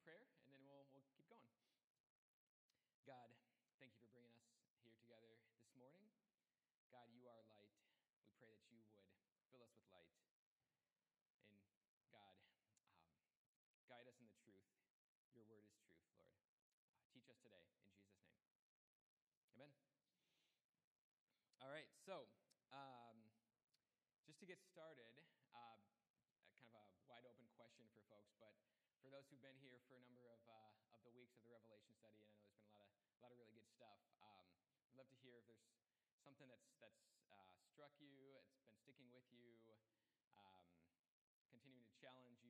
prayer, and then we'll, we'll keep going. God, thank you for bringing us here together this morning. God, you are light. We pray that you would fill us with light. And God, um, guide us in the truth. Your word is truth, Lord. Uh, teach us today in Jesus' name. Amen. All right, so um, just to get started, uh, kind of a wide open question for folks, but for those who've been here for a number of, uh, of the weeks of the Revelation study, and I know there's been a lot of, a lot of really good stuff, um, I'd love to hear if there's something that's, that's uh, struck you, it's been sticking with you, um, continuing to challenge you,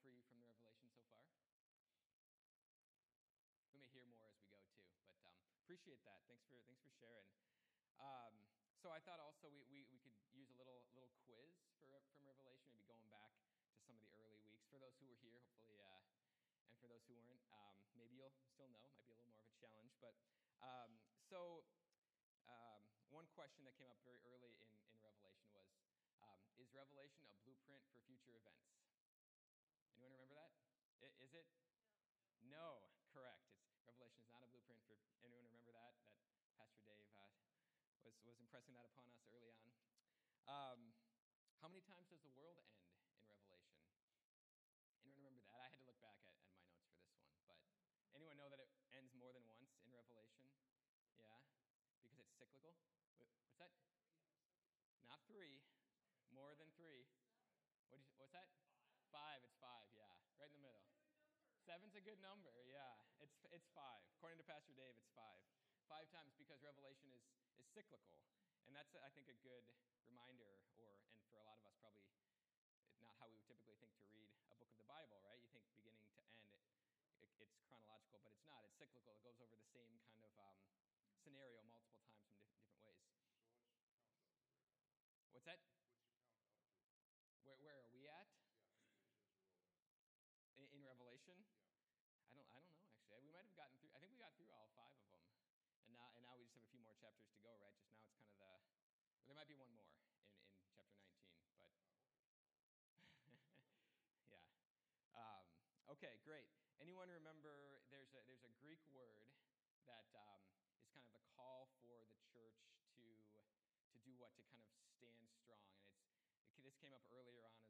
for you from the Revelation so far? We may hear more as we go too, but um, appreciate that. Thanks for thanks for sharing. Um, so I thought also we, we, we could use a little little quiz for, from Revelation, maybe going back to some of the early weeks. For those who were here, hopefully, uh, and for those who weren't, um, maybe you'll still know. Might be a little more of a challenge. But um, so, um, one question that came up very early in, in Revelation was um, Is Revelation a blueprint for future events? Anyone remember that? Is it? No. no. correct. It's Revelation is not a blueprint for anyone remember that? That Pastor Dave uh, was, was impressing that upon us early on. Um, how many times does the world end? In Revelation? Anyone remember that? I had to look back at, at my notes for this one. But anyone know that it ends more than once in Revelation? Yeah? Because it's cyclical? What's that? Not three. More than three. What you, what's that? Five. It's five, yeah. Right in the middle. Seven's a good number, yeah. It's, it's five. According to Pastor Dave, it's five. Five times because Revelation is, is cyclical. And that's, I think, a good reminder, or, and for a lot of us, probably not how we would typically think to read a book of the Bible, right? You think beginning to end, it, it, it's chronological, but it's not. It's cyclical. It goes over the same kind of um, scenario multiple times from different, different ways. So what's that? Where, where are we at? Yeah, in, in, Yeah. I don't, I don't know actually. We might have gotten through. I think we got through all five of them, and now, and now we just have a few more chapters to go. Right? Just now, it's kind of the. There might be one more in, in chapter 19, but Um, okay, great. Anyone remember there's a, there's a Greek word that um, is kind of a call for the church to, to do what? To kind of stand strong. And it's, it, this came up earlier on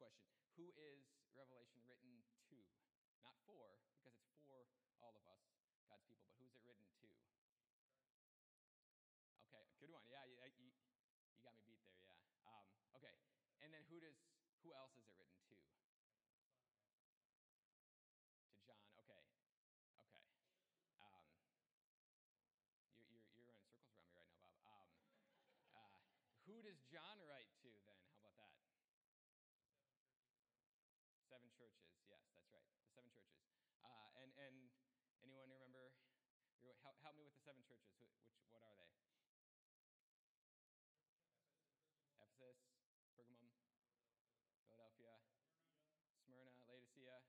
question Who is Revelation written to? Not for, because it's for all of us, God's people, but who's it written to? Okay, good one. Yeah, you, you, you got me beat there, yeah. Um, okay, and then who does, who else is it written to? To John, okay, okay. Um, you're, you're, you're running circles around me right now, Bob. Um, uh, who does John write anyone remember? Help, help me with the seven churches. Which what are they? Ephesus, Pergamum, Philadelphia, Smyrna, Laodicea,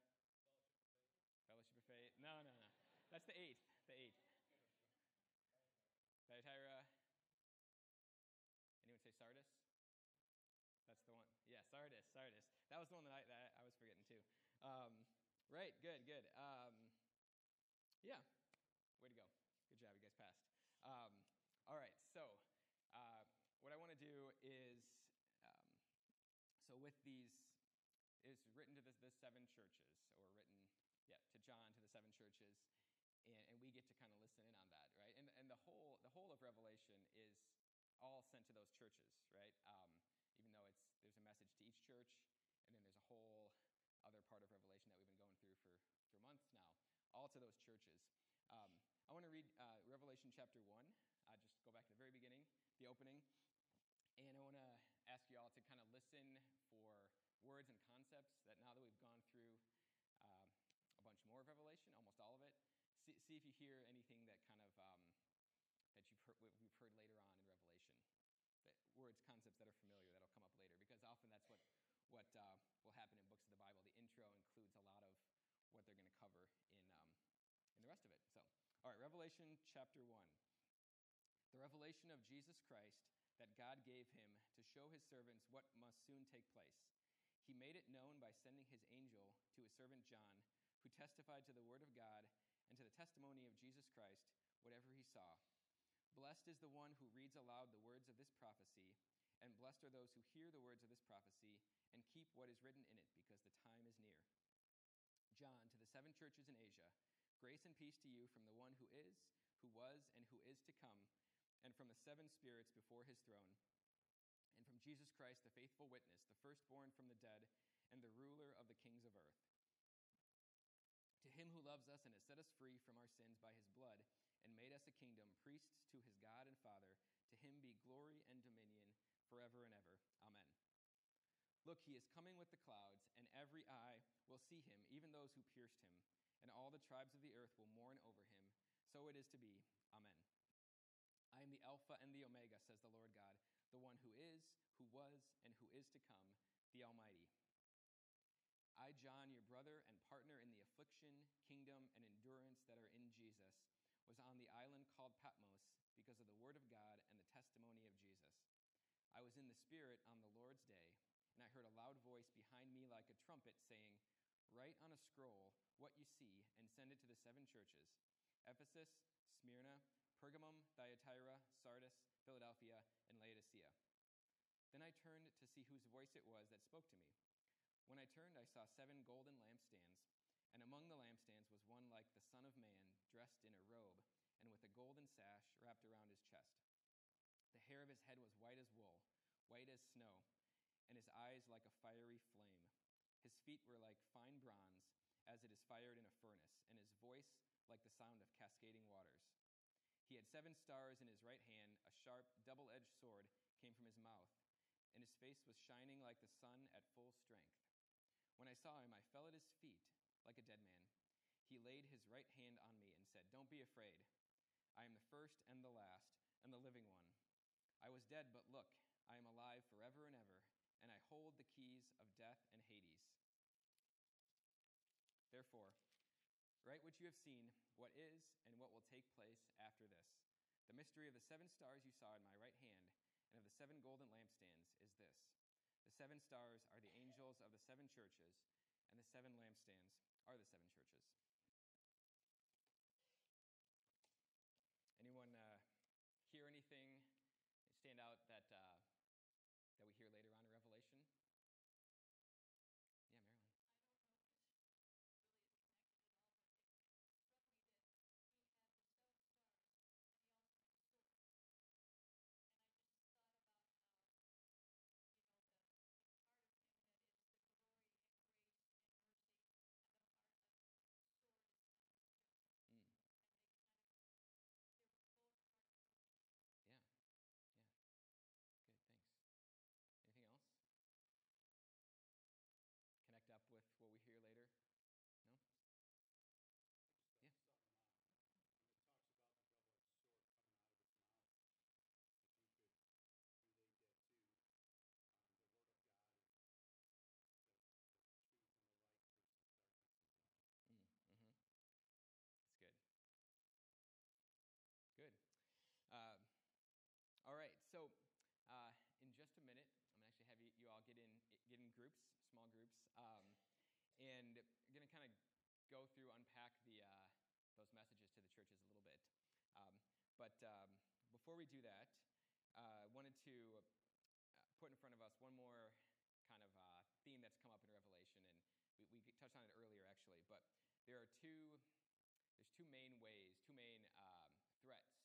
Fellowship of Faith. No, no, no. That's the eight. The eight. Thyatira. Anyone say Sardis? That's the one. Yeah, Sardis. Sardis. That was the one that I, that I was forgetting too. Um, right. Good. Good. Um, yeah. Way to go. Good job. You guys passed. Um, all right. So, uh, what I want to do is, um, so with these, is written to the, the seven churches, or written, yeah, to John to the seven churches, and, and we get to kind of listen in on that, right? And, and the whole the whole of Revelation is all sent to those churches, right? Um, even though it's there's a message to each church, and then there's a whole other part of Revelation that we've been going through for for months now, all to those churches. Um, I want to read uh, Revelation chapter one. Uh, just go back to the very beginning, the opening, and I want to ask you all to kind of listen for words and concepts that now that we've gone through uh, a bunch more of Revelation, almost all of it, see, see if you hear anything that kind of um, that you've heard, we've heard later on in Revelation. That words, concepts that are familiar that'll come up later, because often that's what what uh, will happen in books of the Bible. The intro includes a lot of what they're going to cover the rest of it. So, all right, Revelation chapter one. The revelation of Jesus Christ that God gave him to show his servants what must soon take place. He made it known by sending his angel to his servant John, who testified to the word of God and to the testimony of Jesus Christ, whatever he saw. Blessed is the one who reads aloud the words of this prophecy, and blessed are those who hear the words of this prophecy and keep what is written in it, because the time is near. John, to the seven churches in Asia, grace and peace to you from the one who is, who was, and who is to come, and from the seven spirits before his throne, and from Jesus Christ, the faithful witness, the firstborn from the dead, and the ruler of the kings of earth. To him who loves us and has set us free from our sins by his blood, and made us a kingdom, priests to his God and Father, to him be glory and dominion forever and ever. Amen. Look, he is coming with the clouds, and every eye will see him, even those who pierced him, and all the tribes of the earth will mourn over him. So it is to be. Amen. I am the Alpha and the Omega, says the Lord God, the one who is, who was, and who is to come, the Almighty. I, John, your brother and partner in the affliction, kingdom, and endurance that are in Jesus, was on the island called Patmos because of the word of God and the testimony of Jesus. I was in the Spirit on the Lord's day, and I heard a loud voice behind me like a trumpet saying, Write on a scroll what you see and send it to the seven churches Ephesus, Smyrna, Pergamum, Thyatira, Sardis, Philadelphia, and Laodicea. Then I turned to see whose voice it was that spoke to me. When I turned, I saw seven golden lampstands, and among the lampstands was one like the Son of Man, dressed in a robe, and with a golden sash wrapped around his chest. The hair of his head was white as wool, white as snow, and his eyes like a fiery flame. His feet were like fine bronze, as it is fired in a furnace, and his voice like the sound of cascading waters. He had seven stars in his right hand, a sharp, double edged sword came from his mouth, and his face was shining like the sun at full strength. When I saw him, I fell at his feet like a dead man. He laid his right hand on me and said, Don't be afraid. I am the first and the last, and the living one. I was dead, but look, I am alive forever and ever, and I hold the keys of death and Hades. Therefore, write what you have seen, what is, and what will take place after this. The mystery of the seven stars you saw in my right hand and of the seven golden lampstands is this the seven stars are the angels of the seven churches, and the seven lampstands are the seven churches. Anyone uh, hear anything stand out that, uh, that we hear later on in Revelation? Yeah, Marilyn. Groups, small groups, um, and we're going to kind of go through, unpack the uh, those messages to the churches a little bit. Um, but um, before we do that, I uh, wanted to uh, put in front of us one more kind of uh, theme that's come up in Revelation, and we, we touched on it earlier actually. But there are two there's two main ways, two main um, threats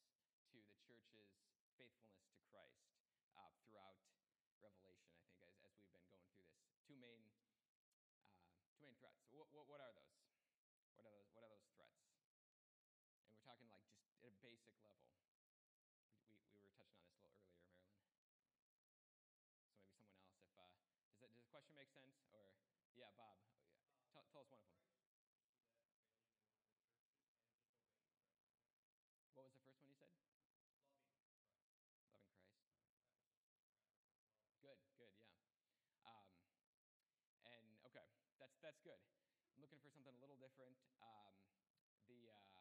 to the church's faithfulness to Christ uh, throughout Revelation. I think as, as we've been going through this, two main uh, two main threats. What, what, what are those? What are those? What are those threats? And we're talking like just at a basic level. We, we, we were touching on this a little earlier, Marilyn. So maybe someone else. If uh, does that does the question make sense? Or yeah, Bob. Tell, tell us one of them. What was the first one you said? Loving Christ. Good, good, yeah. Um, and okay, that's that's good. I'm looking for something a little different. Um, the uh,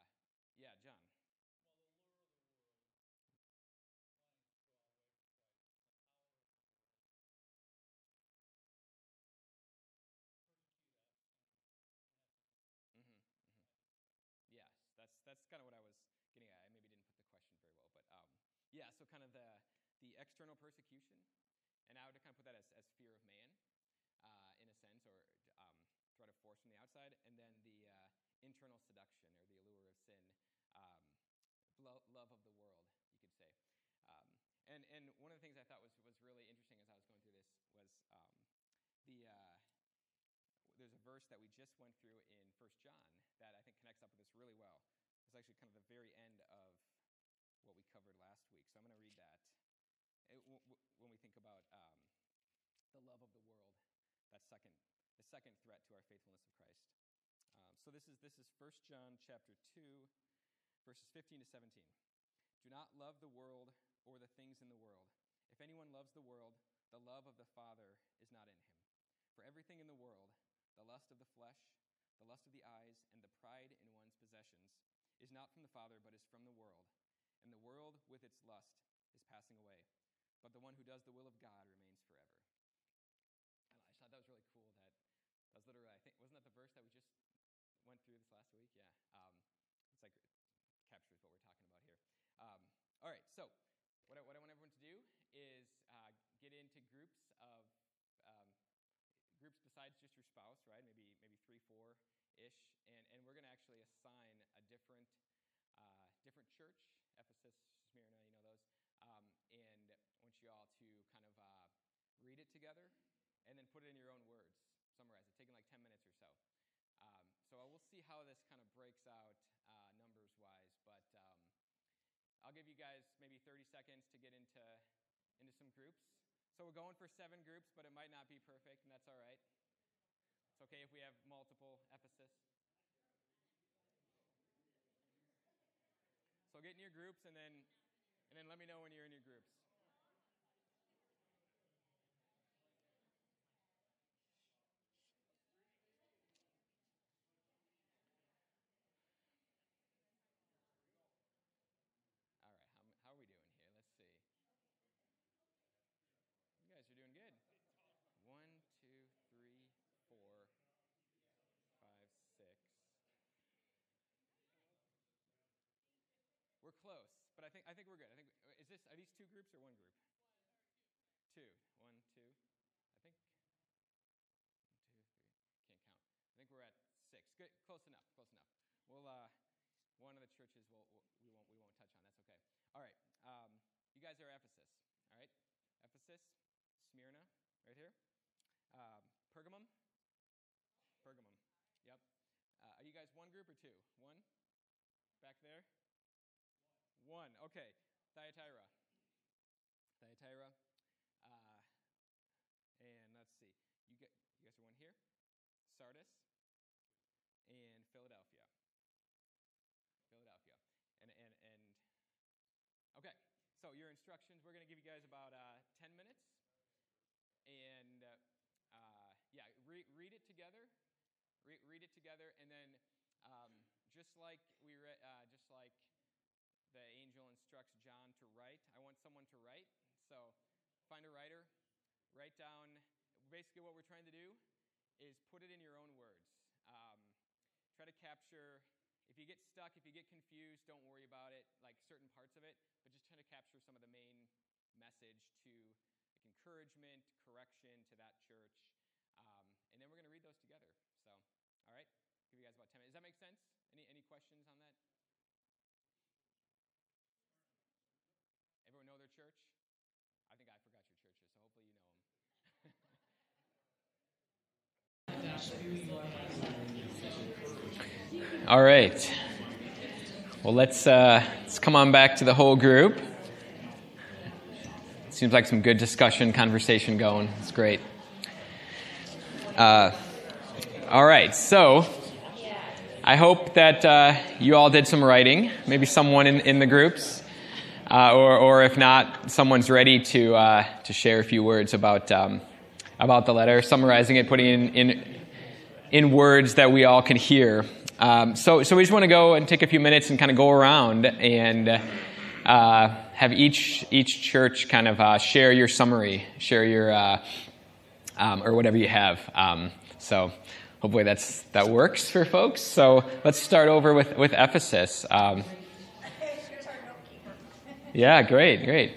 yeah, John. Well, the lure of the world, trying to draw away from Christ, the power of the world, persecute us, and in essence, Mm-hmm, mm-hmm. Yes, that's that's kind of what I was getting at. I maybe didn't put the question very well, but um, yeah. So kind of the the external persecution, and I would kind of put that as, as fear of man, uh, in a sense, or um, threat of force from the outside, and then the uh, internal seduction or the allure of sin, um, lo- love of the world, you could say. Um, and and one of the things I thought was was really interesting as I was going through this was um, the uh, there's a verse that we just went through in First John that I think connects up with this really well. It's actually kind of the very end of what we covered last week. So I'm going to read that. It, w- w- when we think about um, the love of the world, that second, the second threat to our faithfulness of Christ. Um, so this is this is 1 John chapter 2, verses 15 to 17. Do not love the world or the things in the world. If anyone loves the world, the love of the Father is not in him. For everything in the world, the lust of the flesh, the lust of the eyes, and the pride in one's possessions, is not from the Father, but is from the world. And the world with its lust is passing away. But the one who does the will of God remains forever. And I just thought that was really cool that that was literally, I think, wasn't that the verse that we just went through this last week? Yeah. Um, it's like it captures what we're talking about here. Um, all right, so what I, what I want everyone to do is uh, get into groups of um, groups besides just your spouse, right? Maybe maybe three, four ish, and and we're going to actually assign a different uh, different church, Ephesus, Smyrna, you know those, um, and I want you all to kind of uh, read it together, and then put it in your own words, summarize it, taking like ten minutes or so. So we'll see how this kind of breaks out uh, numbers wise, but um, I'll give you guys maybe 30 seconds to get into into some groups. So we're going for seven groups, but it might not be perfect, and that's all right. It's okay if we have multiple Ephesus. So get in your groups, and then and then let me know when you're in your groups. All right, how, how are we doing here? Let's see. You guys are doing good. One, two, three, four, five, six. We're close, but I think I think we're good. I think is this are these two groups or one group? Two. One, two. I think. One, two, three. Can't count. I think we're at six. Good. Close enough. Close enough. We'll. Uh, one of the churches we'll, we'll, we won't we won't touch on. That's okay. All right. Um, you guys are Ephesus. All right. Ephesus, Smyrna, right here. Um, Pergamum. Pergamum. Yep. Uh, are you guys one group or two? One. Back there. One. Okay. Thyatira. Thyatira. Uh, and let's see. You get you guys are one here. Sardis. And Philadelphia. Philadelphia. And, and, and, okay, so your instructions, we're going to give you guys about uh, 10 minutes. And uh, uh, yeah, re- read it together. Re- read it together. And then um, just like we re- uh, just like the angel instructs John to write, I want someone to write. So find a writer, write down basically, what we're trying to do is put it in your own words. Um, try to capture. If you get stuck, if you get confused, don't worry about it, like certain parts of it, but just try to capture some of the main message to like encouragement, correction to that church, um, and then we're going to read those together. So, all right, give you guys about ten minutes. Does that make sense? Any any questions on that? Everyone know their church? I think I forgot your churches, so hopefully you know them. All right. Well, let's uh, let's come on back to the whole group. Seems like some good discussion, conversation going. It's great. Uh, all right. So, I hope that uh, you all did some writing. Maybe someone in, in the groups, uh, or or if not, someone's ready to uh, to share a few words about um, about the letter, summarizing it, putting in, in in words that we all can hear. Um, so, so we just want to go and take a few minutes and kind of go around and uh, have each each church kind of uh, share your summary, share your uh, um, or whatever you have. Um, so, hopefully that's that works for folks. So, let's start over with with Ephesus. Um, yeah, great, great.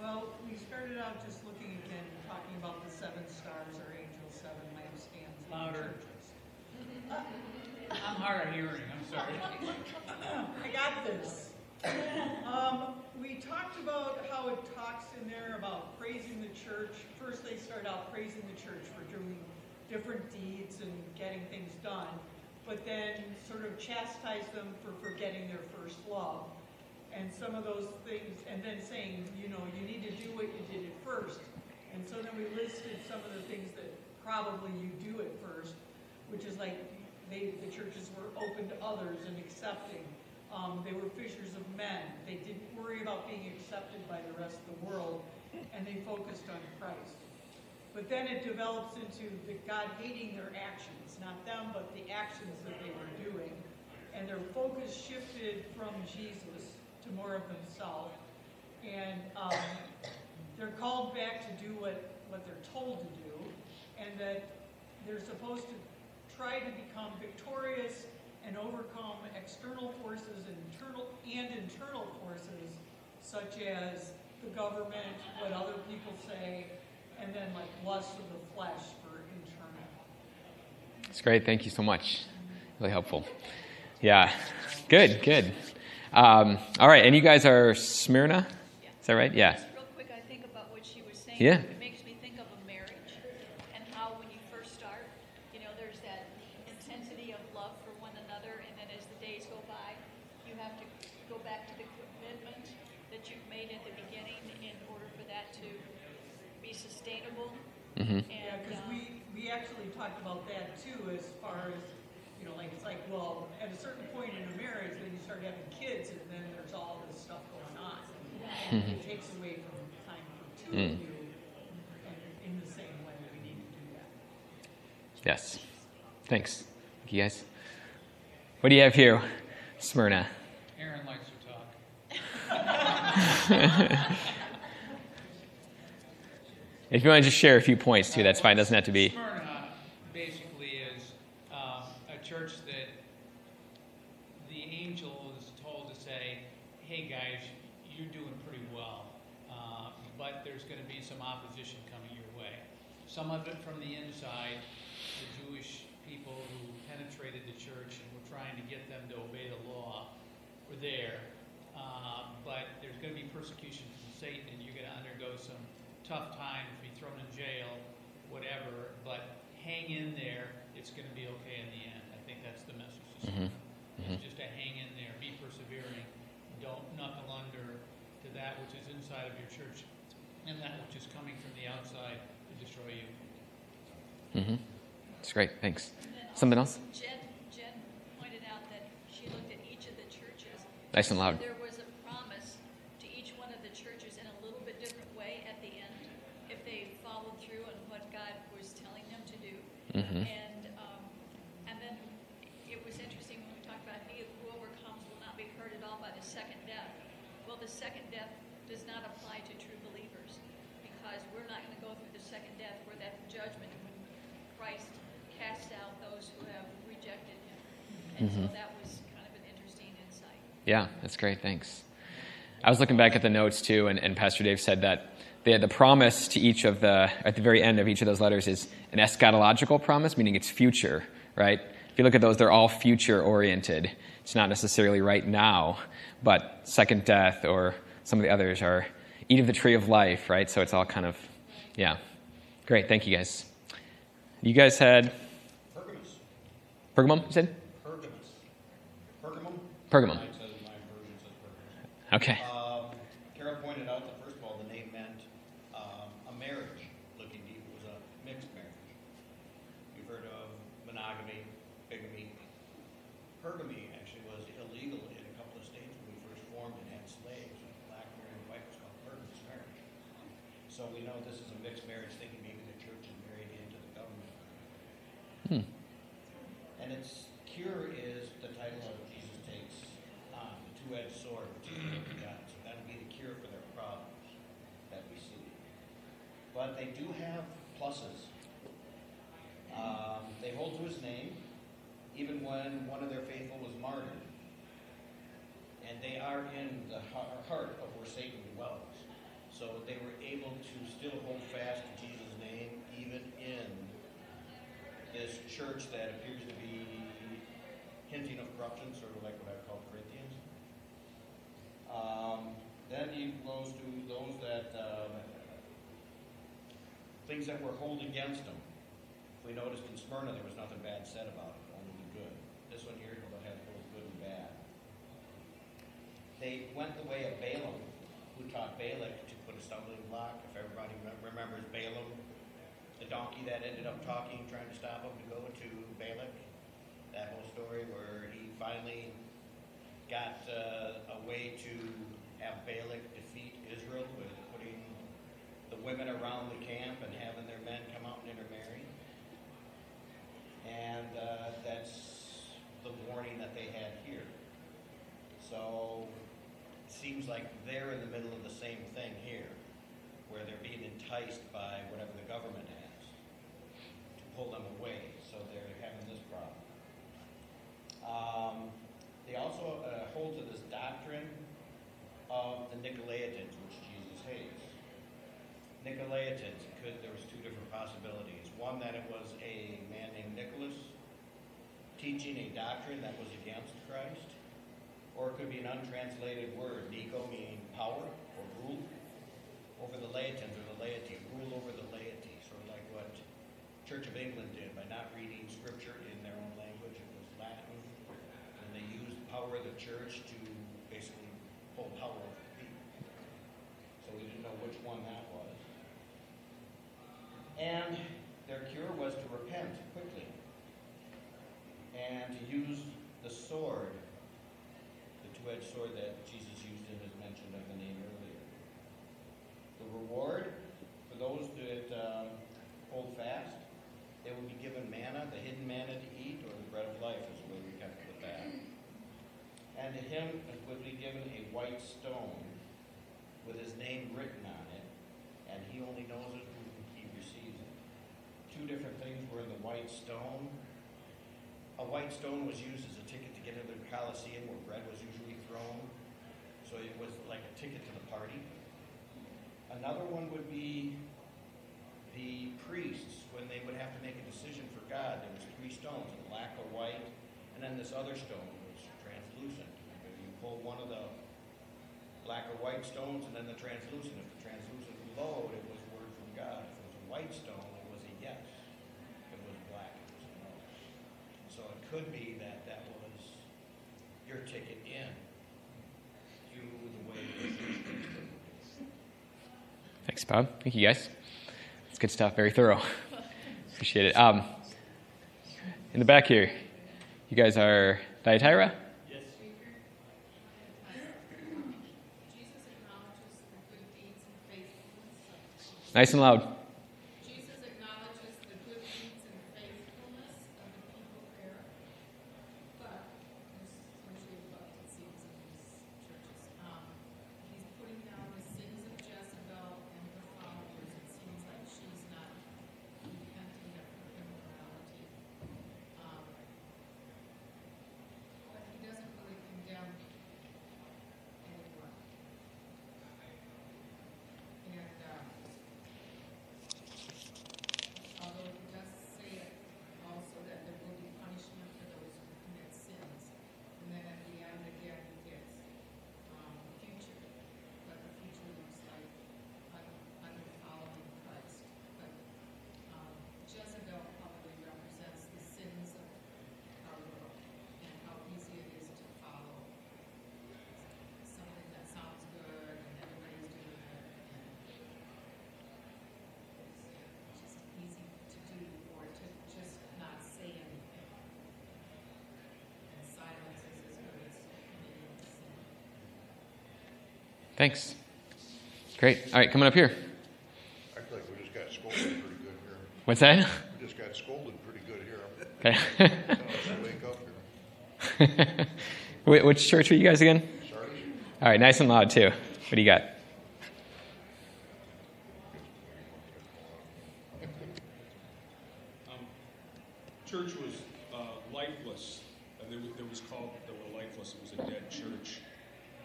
Well, we started out just looking again, talking about the seven stars or angel, seven lampstands. in the Louder. churches. I'm hard of hearing, I'm sorry. I got this. Um, we talked about how it talks in there about praising the church. First, they start out praising the church for doing different deeds and getting things done, but then sort of chastise them for forgetting their first love. And some of those things, and then saying, you know, you need to do what you did at first. And so then we listed some of the things that probably you do at first, which is like they, the churches were open to others and accepting. Um, they were fishers of men. They didn't worry about being accepted by the rest of the world, and they focused on Christ. But then it develops into the God hating their actions, not them, but the actions that they were doing. And their focus shifted from Jesus to more of themselves. And um, they're called back to do what, what they're told to do, and that they're supposed to try to become victorious and overcome external forces and internal and internal forces such as the government, what other people say, and then like lust of the flesh for internal. It's great. Thank you so much. Really helpful. Yeah. Good, good. Um, all right. And you guys are Smyrna? Is that right? Yeah. Just real quick, I think about what she was saying. Yeah. It makes me think of a marriage and how when you first start, you know, there's that intensity of love for one another, and then as the days go by, you have to go back to the commitment that you've made at the beginning in order for that to be sustainable. hmm Yeah, And, because um, we, we actually talked about that too, as far as, you know, like, it's like, well, at a certain point in a marriage, then you start having kids, and then there's all this stuff going on. And it takes away from time for two of Mm. you, and in the same way, we need to do that. Yes. Thanks. Thank you guys. What do you have here, Smyrna? Aaron likes to talk. If you want to just share a few points too, that's fine. Doesn't have to be. Smyrna basically is um, a church that the angel is told to say, hey guys, you're doing pretty well, uh, but there's going to be some opposition coming your way. Some of it from the inside, the Jewish people who penetrated the church and we're trying to get them to obey the law we're there. Uh, but there's going to be persecution from Satan, and you're going to undergo some tough times, be thrown in jail, whatever. But hang in there; it's going to be okay in the end. I think that's the message. Mhm. Smyrna. It's just to hang in there, be persevering, don't knuckle under to that which is inside of your church, and that which is coming from the outside to destroy you. hmm It's great. Thanks. Something else? Jen, Jen pointed out that she looked at each of the churches. Nice and loud. There was a promise to each one of the churches in a little bit different way at the end, if they followed through on what God was telling them to do. Mhm. And, um, and then it was interesting when we talked about he who overcomes will not be hurt at all by the second death. Well, the second death does not apply to true believers because we're not going to go through the second death. We're at the judgment when Christ cast out those who have rejected him. And so mm-hmm. that was kind of an interesting insight. Yeah, that's great. Thanks. I was looking back at the notes too, and, and Pastor Dave said that the, the promise to each of the, at the very end of each of those letters is an eschatological promise, meaning it's future, right? If you look at those, they're all future oriented. It's not necessarily right now, but second death or some of the others are eat of the tree of life, right? So it's all kind of, yeah. Great. Thank you guys. You guys had Pergamus. Pergamum, you said? Pergamum? Pergamum. Mine says, my version says Pergamus. Okay. Um, Kara pointed out that first of all, the name meant um, a marriage. Looking deep, it was a mixed marriage. You've heard of monogamy, bigamy. Pergamy actually was illegal in a couple of states when we first formed and had slaves. Black marrying white was called pergamus marriage. So we know this is a mixed marriage, thinking maybe the church is married into the government. Hmm. And its cure is the title of Jesus takes on, the two-edged sword, which is the word of God. So that'll be the cure for their problems that we see. But they do have pluses. Um, they hold to his name, even when one of their faithful was martyred. And they are in the heart of where Satan dwells. So they were able to still hold fast to Jesus' name, even in this church that appears to be hinting of corruption, sort of like what I call Corinthians. Um, then he goes to those that um, things that were hold against him. If we noticed in Smyrna, there was nothing bad said about it, only the good. This one here has both good and bad. They went the way of Balaam, who taught Balak to put a stumbling block. If everybody remembers Balaam, the donkey that ended up talking, trying to stop him to go to Balak. That whole story where he finally got uh, a way to have Balak defeat Israel with women around the camp and having their men come out and intermarry. And uh, that's the warning that they had here. So it seems like they're in the middle of the same thing here, where they're being enticed by whatever the government has to pull them away. So they're having this problem. Um, they also uh, hold to this doctrine of the Nicolaitans, which Jesus hates. Nicolaitans, could, there was two different possibilities. One, that it was a man named Nicholas teaching a doctrine that was against Christ, or it could be an untranslated word, Nico, meaning power or rule over the laitans or the laity, rule over the laity, sort of like what Church of England did by not reading scripture in their own language. It was Latin, and they used the power of the church to basically hold power over the people. So we didn't know which one that was. And their cure was to repent quickly and to use the sword, the two-edged sword that Jesus used in his mention of the name earlier. The reward for those that um, hold fast, they will be given manna, the hidden manna to eat, or the bread of life is the way we kind of put that. And to him would be given a white stone with his name written on it, and he only knows it when he receives it. Two different things were in the white stone. A white stone was used as a ticket to get into the Colosseum where bread was usually thrown. So it was like a ticket to the party. Another one would be the priests when they would have to make a decision for God. There was three stones, a black, a white, and then this other stone was translucent. You pull one of the black or white stones and then the translucent. If the translucent glowed, it was word from God. If it was a white stone, it was a yes. If it was black, it was a no. So it could be that that was your ticket in to the way the church thinks. Thanks, Bob. Thank you, guys. It's good stuff. Very thorough. Appreciate it. Um, in the back here, you guys are Thyatira? Jesus acknowledges the good deeds and faithfulness. Nice and loud. Jesus acknowledges the good deeds and faithfulness of the people there. But, there's usually a but, it seems, in these churches. Um, he's putting down the sins of Jezebel and her followers. It Thanks. Great. All right, coming up here. I feel like we just got scolded pretty good here. What's that? We just got scolded pretty good here. Okay. Tell us to wake up here. Wh- Which church are you guys again? Sardis? All right, nice and loud too. What do you got? Um, Church was uh, lifeless. Uh, There was, there was called, they were lifeless, it was a dead church.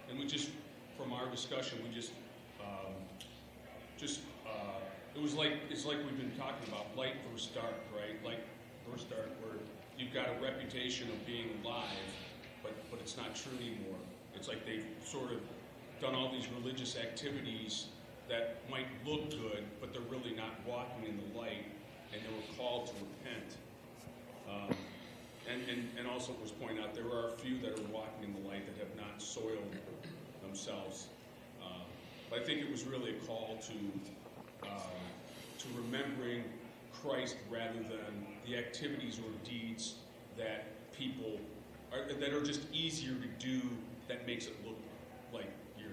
And we just, from our discussion, we just, um, just, uh, it was like, it's like we've been talking about, light versus dark, right? Light versus dark, where you've got a reputation of being live, but, but it's not true anymore. It's like they've sort of done all these religious activities that might look good, but they're really not walking in the light, and they were called to repent. Um, and, and, and also was pointed out, there are a few that are walking in the light that have not soiled themselves. Um, but I think it was really a call to, um, to remembering Christ rather than the activities or deeds that people, are, that are just easier to do that makes it look like you're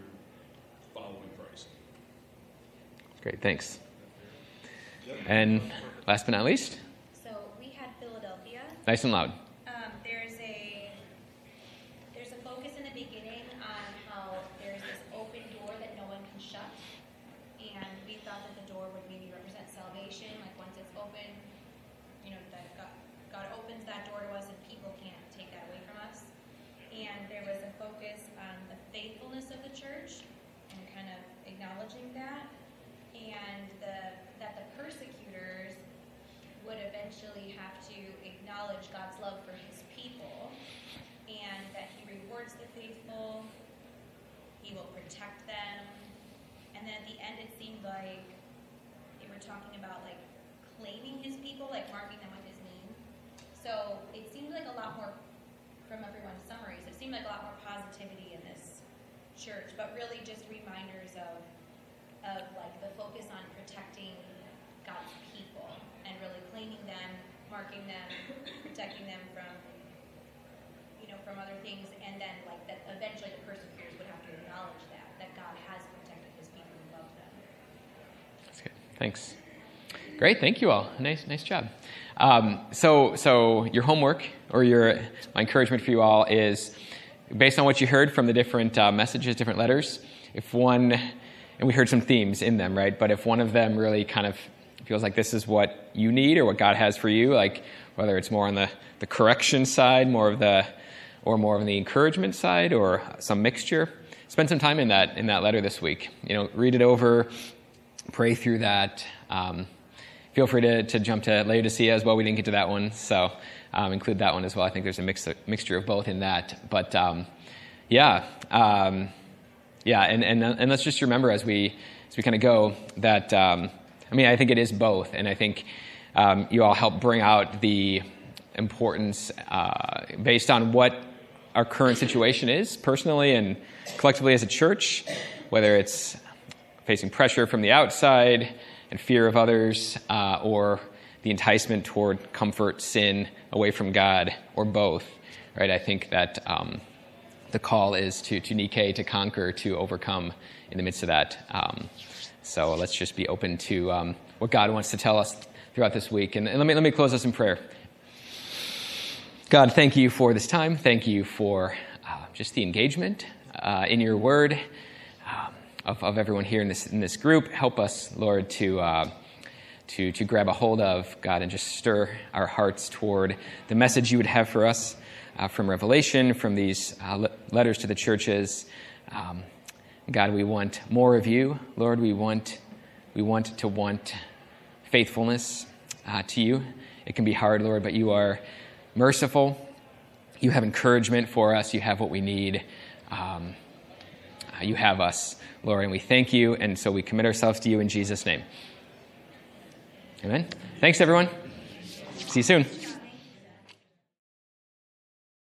following Christ. Great, thanks. And last but not least, So we had Philadelphia. nice and loud. Um, there's a there's a focus in the beginning on how there's this open door that no one can shut, and we thought that the door would maybe represent salvation. Like once it's open, you know that God, God opens that door to us, and people can't take that away from us. And there was a focus on the faithfulness of the church and kind of acknowledging that, and the that the persecutors would eventually have to acknowledge God's love for his people and that he rewards the faithful, he will protect them. And then at the end, it seemed like they were talking about like claiming his people, like marking them with his name. So it seemed like a lot more, from everyone's summaries, it seemed like a lot more positivity in this church, but really just reminders of, of like the focus on protecting God's people and really claiming them, marking them, protecting them from, you know, from other things, and then like that eventually the persecutors would have to acknowledge that that God has protected His people and loved them. That's good. Thanks. Great, thank you all. Nice, nice job. Um, so, so your homework or your my encouragement for you all is based on what you heard from the different uh, messages, different letters. If one, and we heard some themes in them, right? But if one of them really kind of feels like this is what you need or what God has for you, like whether it's more on the, the correction side, more of the, or more on the encouragement side, or some mixture, spend some time in that in that letter this week. You know, read it over, pray through that. Um, feel free to, to jump to Laodicea as well. We didn't get to that one, so um, include that one as well. I think there's a mix, mixture of both in that. But um, yeah, um, yeah, and, and and let's just remember as we as we kind of go that um, I mean I think it is both, and I think um, you all help bring out the importance uh, based on what our current situation is personally and collectively as a church, whether it's facing pressure from the outside and fear of others, uh, or the enticement toward comfort, sin, away from God, or both. Right? I think that um, the call is to to Nike, to conquer, to overcome in the midst of that. Um, so let's just be open to um, what God wants to tell us throughout this week. And, and let me let me close us in prayer. God, thank you for this time. Thank you for uh, just the engagement uh, in your word um, of, of everyone here in this, in this group. Help us, Lord, to, uh, to, to grab a hold of, God, and just stir our hearts toward the message you would have for us uh, from Revelation, from these uh, le- letters to the churches. Um, God, we want more of you. Lord, we want, we want to want faithfulness uh, to you. It can be hard, Lord, but you are merciful. You have encouragement for us. You have what we need. Um, you have us, Lord, and we thank you. And so we commit ourselves to you in Jesus' name. Amen. Thanks, everyone. See you soon.